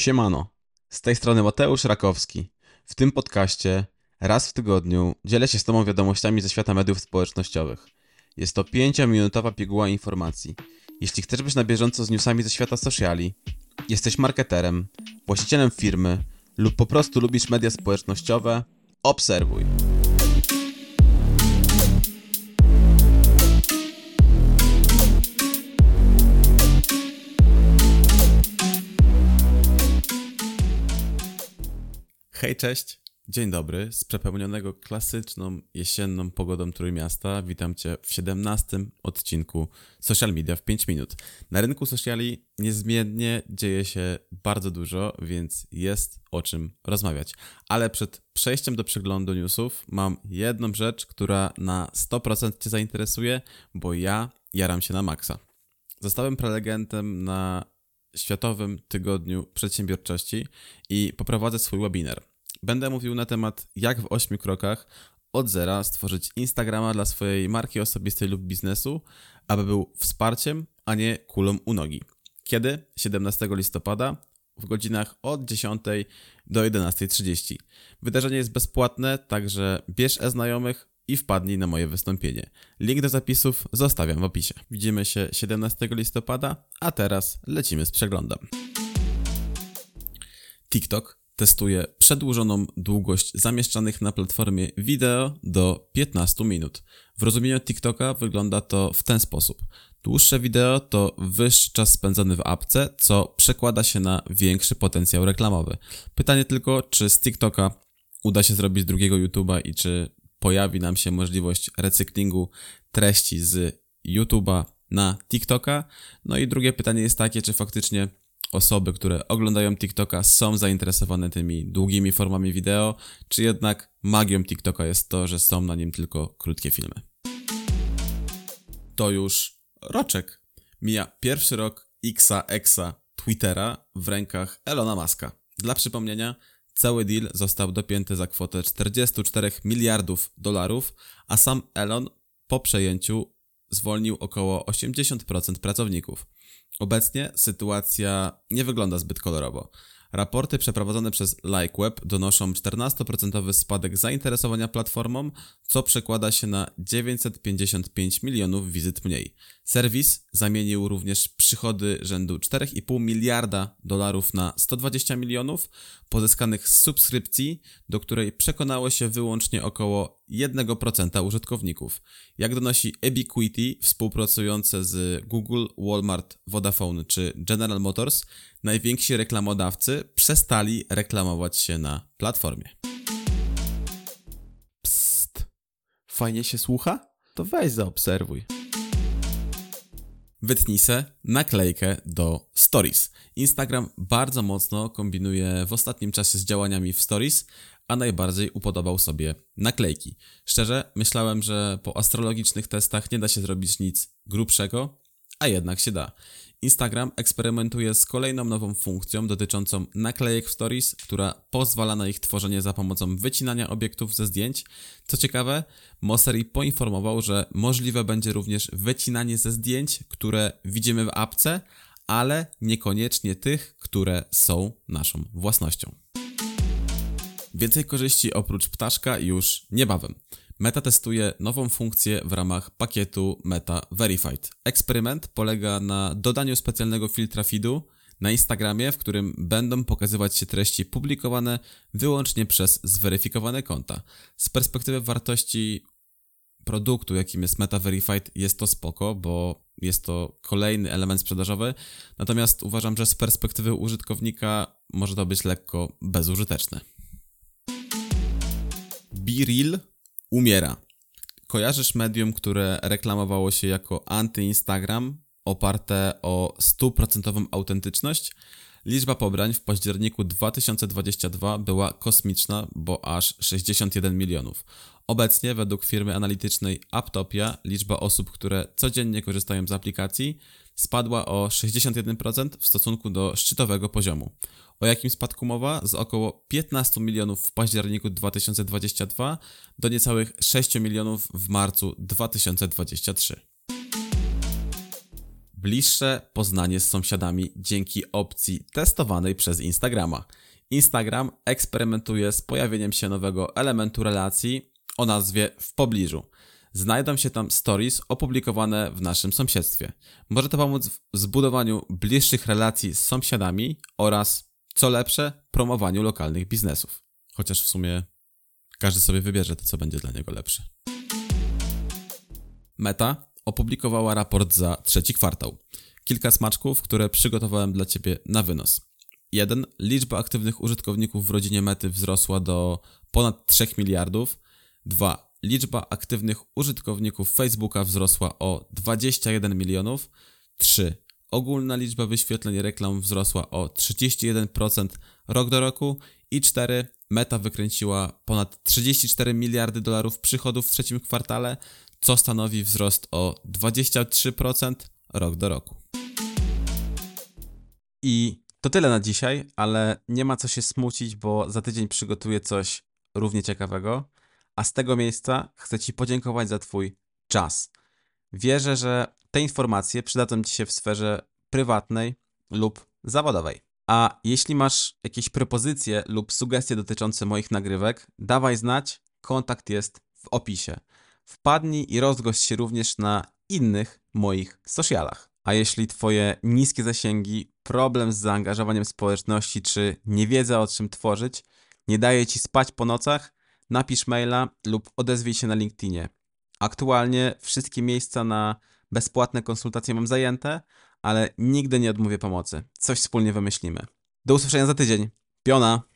Siemano, z tej strony Mateusz Rakowski. W tym podcaście raz w tygodniu dzielę się z Tobą wiadomościami ze świata mediów społecznościowych. Jest to 5-minutowa piguła informacji. Jeśli chcesz być na bieżąco z newsami ze świata sociali, jesteś marketerem, właścicielem firmy lub po prostu lubisz media społecznościowe, obserwuj. Hej, cześć, dzień dobry. Z przepełnionego klasyczną jesienną pogodą Trójmiasta witam Cię w 17 odcinku Social Media w 5 minut. Na rynku sociali niezmiennie dzieje się bardzo dużo, więc jest o czym rozmawiać. Ale przed przejściem do przeglądu newsów mam jedną rzecz, która na 100% Cię zainteresuje, bo ja jaram się na maksa. Zostałem prelegentem na Światowym Tygodniu Przedsiębiorczości i poprowadzę swój webinar. Będę mówił na temat, jak w 8 krokach od zera stworzyć Instagrama dla swojej marki osobistej lub biznesu, aby był wsparciem, a nie kulą u nogi. Kiedy? 17 listopada w godzinach od 10 do 11.30. Wydarzenie jest bezpłatne, także bierz e-znajomych i wpadnij na moje wystąpienie. Link do zapisów zostawiam w opisie. Widzimy się 17 listopada, a teraz lecimy z przeglądem. TikTok testuje przedłużoną długość zamieszczanych na platformie wideo do 15 minut. W rozumieniu TikToka wygląda to w ten sposób. Dłuższe wideo to wyższy czas spędzony w apce, co przekłada się na większy potencjał reklamowy. Pytanie tylko, czy z TikToka uda się zrobić drugiego YouTube'a i czy pojawi nam się możliwość recyklingu treści z YouTube'a na TikToka. No i drugie pytanie jest takie, czy faktycznie osoby, które oglądają TikToka są zainteresowane tymi długimi formami wideo, czy jednak magią TikToka jest to, że są na nim tylko krótkie filmy. To już roczek. Mija pierwszy rok Xa Exa Twittera w rękach Elona Muska. Dla przypomnienia, cały deal został dopięty za kwotę 44 miliardów dolarów, a sam Elon po przejęciu zwolnił około 80% pracowników. Obecnie sytuacja nie wygląda zbyt kolorowo. Raporty przeprowadzone przez LikeWeb donoszą 14% spadek zainteresowania platformą, co przekłada się na 955 milionów wizyt mniej. Serwis zamienił również przychody rzędu 4,5 miliarda dolarów na 120 milionów pozyskanych z subskrypcji, do której przekonało się wyłącznie około 1% użytkowników. Jak donosi Ebiquity, współpracujące z Google, Walmart, Vodafone czy General Motors, najwięksi reklamodawcy przestali reklamować się na platformie. Psst. Fajnie się słucha? To weź zaobserwuj. Wytnij se naklejkę do Stories. Instagram bardzo mocno kombinuje w ostatnim czasie z działaniami w Stories, a najbardziej upodobał sobie naklejki. Szczerze, myślałem, że po astrologicznych testach nie da się zrobić nic grubszego, a jednak się da. Instagram eksperymentuje z kolejną nową funkcją dotyczącą naklejek w Stories, która pozwala na ich tworzenie za pomocą wycinania obiektów ze zdjęć. Co ciekawe, Mosseri poinformował, że możliwe będzie również wycinanie ze zdjęć, które widzimy w apce, ale niekoniecznie tych, które są naszą własnością. Więcej korzyści oprócz ptaszka już niebawem. Meta testuje nową funkcję w ramach pakietu Meta Verified. Eksperyment polega na dodaniu specjalnego filtra feedu na Instagramie, w którym będą pokazywać się treści publikowane wyłącznie przez zweryfikowane konta. Z perspektywy wartości produktu, jakim jest Meta Verified, jest to spoko, bo jest to kolejny element sprzedażowy. Natomiast uważam, że z perspektywy użytkownika może to być lekko bezużyteczne. Be Real umiera. Kojarzysz medium, które reklamowało się jako anty-Instagram, oparte o stuprocentową autentyczność? Liczba pobrań w październiku 2022 była kosmiczna, bo aż 61 milionów. Obecnie, według firmy analitycznej Aptopia, liczba osób, które codziennie korzystają z aplikacji, spadła o 61% w stosunku do szczytowego poziomu. O jakim spadku mowa? Z około 15 milionów w październiku 2022 do niecałych 6 milionów w marcu 2023. bliższe poznanie z sąsiadami dzięki opcji testowanej przez Instagrama. Instagram eksperymentuje z pojawieniem się nowego elementu relacji o nazwie w pobliżu. Znajdą się tam stories opublikowane w naszym sąsiedztwie. Może to pomóc w zbudowaniu bliższych relacji z sąsiadami oraz, co lepsze, promowaniu lokalnych biznesów. Chociaż w sumie każdy sobie wybierze to, co będzie dla niego lepsze. Meta opublikowała raport za trzeci kwartał. Kilka smaczków, które przygotowałem dla Ciebie na wynos. 1. Liczba aktywnych użytkowników w rodzinie Mety wzrosła do ponad 3 miliardów. 2. Liczba aktywnych użytkowników Facebooka wzrosła o 21 milionów. 3. Ogólna liczba wyświetleń reklam wzrosła o 31% rok do roku. I 4. Meta wykręciła ponad 34 miliardy dolarów przychodów w trzecim kwartale, co stanowi wzrost o 23% rok do roku. I to tyle na dzisiaj, ale nie ma co się smucić, bo za tydzień przygotuję coś równie ciekawego. A z tego miejsca chcę Ci podziękować za Twój czas. Wierzę, że te informacje przydadzą Ci się w sferze prywatnej lub zawodowej. A jeśli masz jakieś propozycje lub sugestie dotyczące moich nagrywek, dawaj znać. Kontakt jest w opisie. Wpadnij i rozgość się również na innych moich socialach. A jeśli Twoje niskie zasięgi, problem z zaangażowaniem społeczności czy niewiedza o czym tworzyć nie daje Ci spać po nocach, napisz maila lub odezwij się na LinkedInie. Aktualnie wszystkie miejsca na bezpłatne konsultacje mam zajęte, ale nigdy nie odmówię pomocy. Coś wspólnie wymyślimy. Do usłyszenia za tydzień. Piona!